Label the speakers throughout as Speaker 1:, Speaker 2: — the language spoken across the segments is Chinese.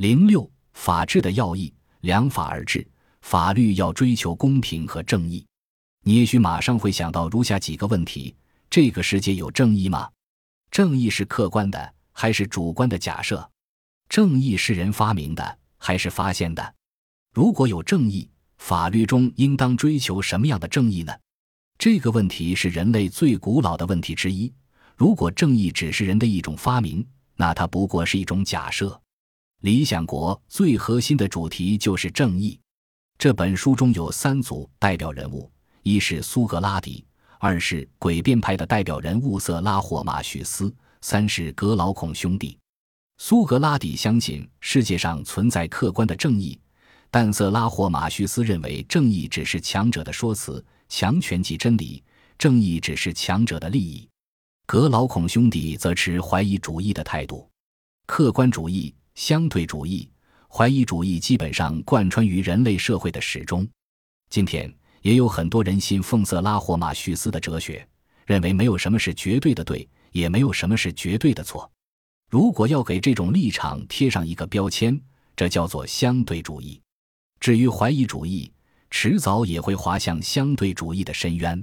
Speaker 1: 零六，法治的要义：良法而治，法律要追求公平和正义。你也许马上会想到如下几个问题：这个世界有正义吗？正义是客观的还是主观的假设？正义是人发明的还是发现的？如果有正义，法律中应当追求什么样的正义呢？这个问题是人类最古老的问题之一。如果正义只是人的一种发明，那它不过是一种假设。理想国最核心的主题就是正义。这本书中有三组代表人物：一是苏格拉底，二是诡辩派的代表人物色拉霍马许斯，三是格劳孔兄弟。苏格拉底相信世界上存在客观的正义。但色拉霍马叙斯认为，正义只是强者的说辞，强权即真理，正义只是强者的利益。格劳孔兄弟则持怀疑主义的态度，客观主义、相对主义、怀疑主义基本上贯穿于人类社会的始终。今天也有很多人信奉色拉或马叙斯的哲学，认为没有什么是绝对的对，也没有什么是绝对的错。如果要给这种立场贴上一个标签，这叫做相对主义。至于怀疑主义，迟早也会滑向相对主义的深渊。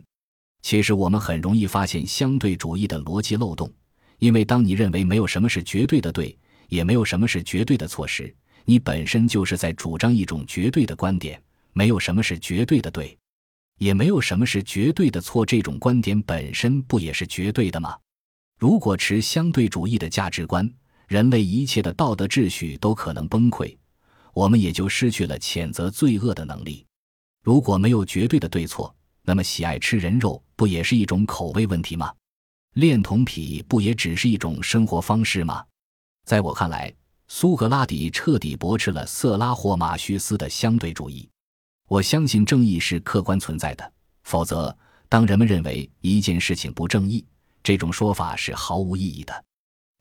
Speaker 1: 其实，我们很容易发现相对主义的逻辑漏洞，因为当你认为没有什么是绝对的对，也没有什么是绝对的错时，你本身就是在主张一种绝对的观点。没有什么是绝对的对，也没有什么是绝对的错，这种观点本身不也是绝对的吗？如果持相对主义的价值观，人类一切的道德秩序都可能崩溃。我们也就失去了谴责罪恶的能力。如果没有绝对的对错，那么喜爱吃人肉不也是一种口味问题吗？恋童癖不也只是一种生活方式吗？在我看来，苏格拉底彻底驳斥了色拉或马叙斯的相对主义。我相信正义是客观存在的，否则，当人们认为一件事情不正义，这种说法是毫无意义的。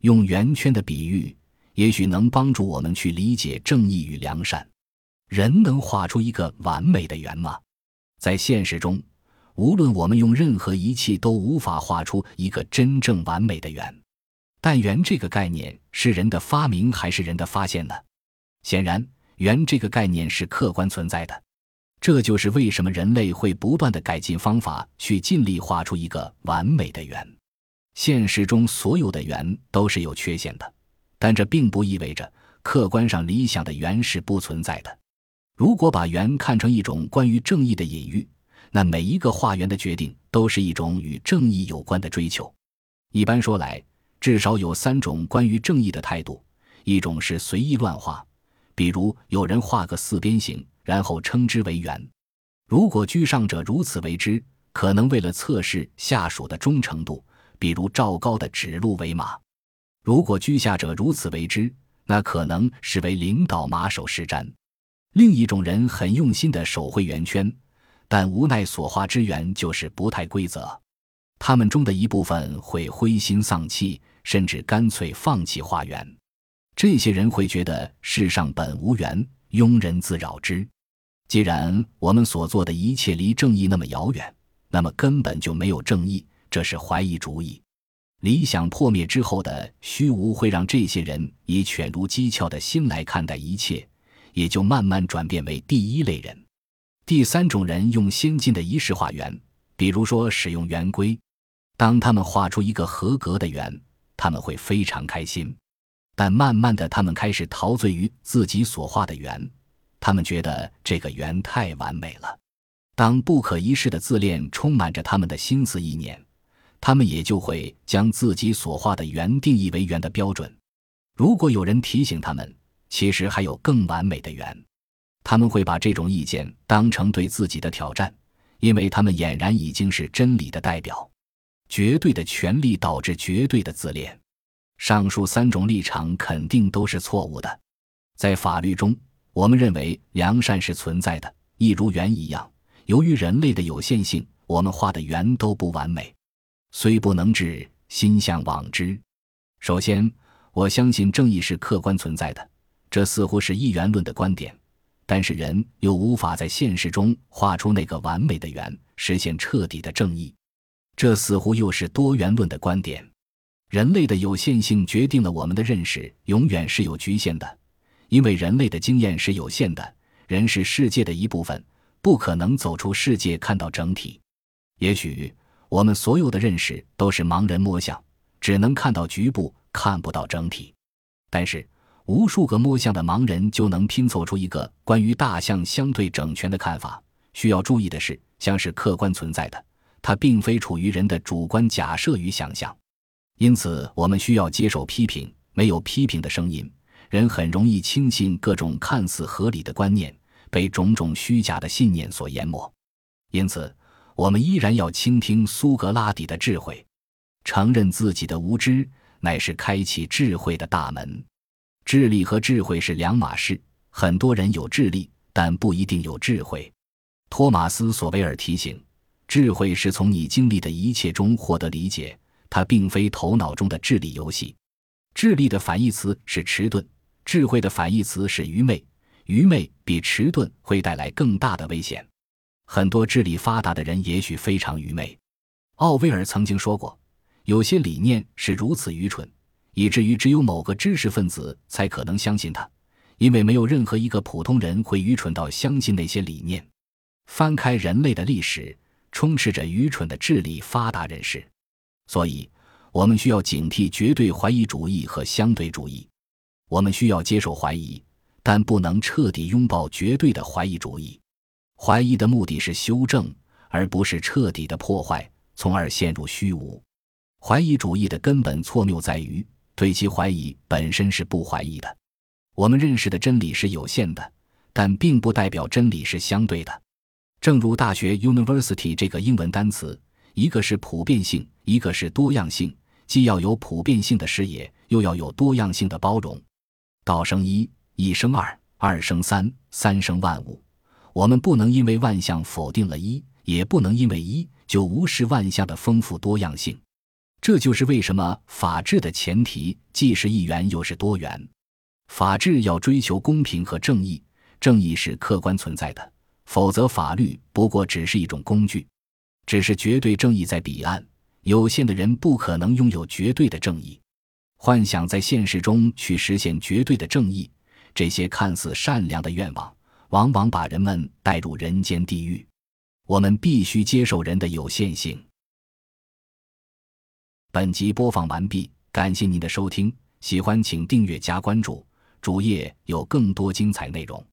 Speaker 1: 用圆圈的比喻。也许能帮助我们去理解正义与良善。人能画出一个完美的圆吗？在现实中，无论我们用任何仪器，都无法画出一个真正完美的圆。但圆这个概念是人的发明还是人的发现呢？显然，圆这个概念是客观存在的。这就是为什么人类会不断的改进方法，去尽力画出一个完美的圆。现实中所有的圆都是有缺陷的。但这并不意味着客观上理想的圆是不存在的。如果把圆看成一种关于正义的隐喻，那每一个画圆的决定都是一种与正义有关的追求。一般说来，至少有三种关于正义的态度：一种是随意乱画，比如有人画个四边形，然后称之为圆；如果居上者如此为之，可能为了测试下属的忠诚度，比如赵高的指鹿为马。如果居下者如此为之，那可能是为领导马首是瞻。另一种人很用心的手绘圆圈，但无奈所画之圆就是不太规则。他们中的一部分会灰心丧气，甚至干脆放弃画圆。这些人会觉得世上本无缘，庸人自扰之。既然我们所做的一切离正义那么遥远，那么根本就没有正义。这是怀疑主义。理想破灭之后的虚无，会让这些人以犬如鸡窍的心来看待一切，也就慢慢转变为第一类人。第三种人用先进的仪式画圆，比如说使用圆规。当他们画出一个合格的圆，他们会非常开心。但慢慢的，他们开始陶醉于自己所画的圆，他们觉得这个圆太完美了。当不可一世的自恋充满着他们的心思意念。他们也就会将自己所画的圆定义为圆的标准。如果有人提醒他们，其实还有更完美的圆，他们会把这种意见当成对自己的挑战，因为他们俨然已经是真理的代表。绝对的权力导致绝对的自恋。上述三种立场肯定都是错误的。在法律中，我们认为良善是存在的，一如圆一样。由于人类的有限性，我们画的圆都不完美。虽不能治，心向往之。首先，我相信正义是客观存在的，这似乎是一元论的观点。但是人又无法在现实中画出那个完美的圆，实现彻底的正义。这似乎又是多元论的观点。人类的有限性决定了我们的认识永远是有局限的，因为人类的经验是有限的，人是世界的一部分，不可能走出世界看到整体。也许我们所有的认识都是盲人摸象，只能看到局部，看不到整体。但是，无数个摸象的盲人就能拼凑出一个关于大象相对整全的看法。需要注意的是，象是客观存在的，它并非处于人的主观假设与想象。因此，我们需要接受批评。没有批评的声音，人很容易轻信各种看似合理的观念，被种种虚假的信念所淹没。因此，我们依然要倾听苏格拉底的智慧，承认自己的无知乃是开启智慧的大门。智力和智慧是两码事，很多人有智力，但不一定有智慧。托马斯·索维尔提醒：智慧是从你经历的一切中获得理解，它并非头脑中的智力游戏。智力的反义词是迟钝，智慧的反义词是愚昧。愚昧比迟钝会带来更大的危险。很多智力发达的人也许非常愚昧。奥威尔曾经说过，有些理念是如此愚蠢，以至于只有某个知识分子才可能相信它，因为没有任何一个普通人会愚蠢到相信那些理念。翻开人类的历史，充斥着愚蠢的智力发达人士，所以。我们需要警惕绝对怀疑主义和相对主义。我们需要接受怀疑，但不能彻底拥抱绝对的怀疑主义。怀疑的目的是修正，而不是彻底的破坏，从而陷入虚无。怀疑主义的根本错谬在于对其怀疑本身是不怀疑的。我们认识的真理是有限的，但并不代表真理是相对的。正如大学 “university” 这个英文单词，一个是普遍性，一个是多样性。既要有普遍性的视野，又要有多样性的包容。道生一，一生二，二生三，三生万物。我们不能因为万象否定了一，也不能因为一就无视万象的丰富多样性。这就是为什么法治的前提既是一元又是多元。法治要追求公平和正义，正义是客观存在的，否则法律不过只是一种工具。只是绝对正义在彼岸。有限的人不可能拥有绝对的正义，幻想在现实中去实现绝对的正义，这些看似善良的愿望，往往把人们带入人间地狱。我们必须接受人的有限性。本集播放完毕，感谢您的收听，喜欢请订阅加关注，主页有更多精彩内容。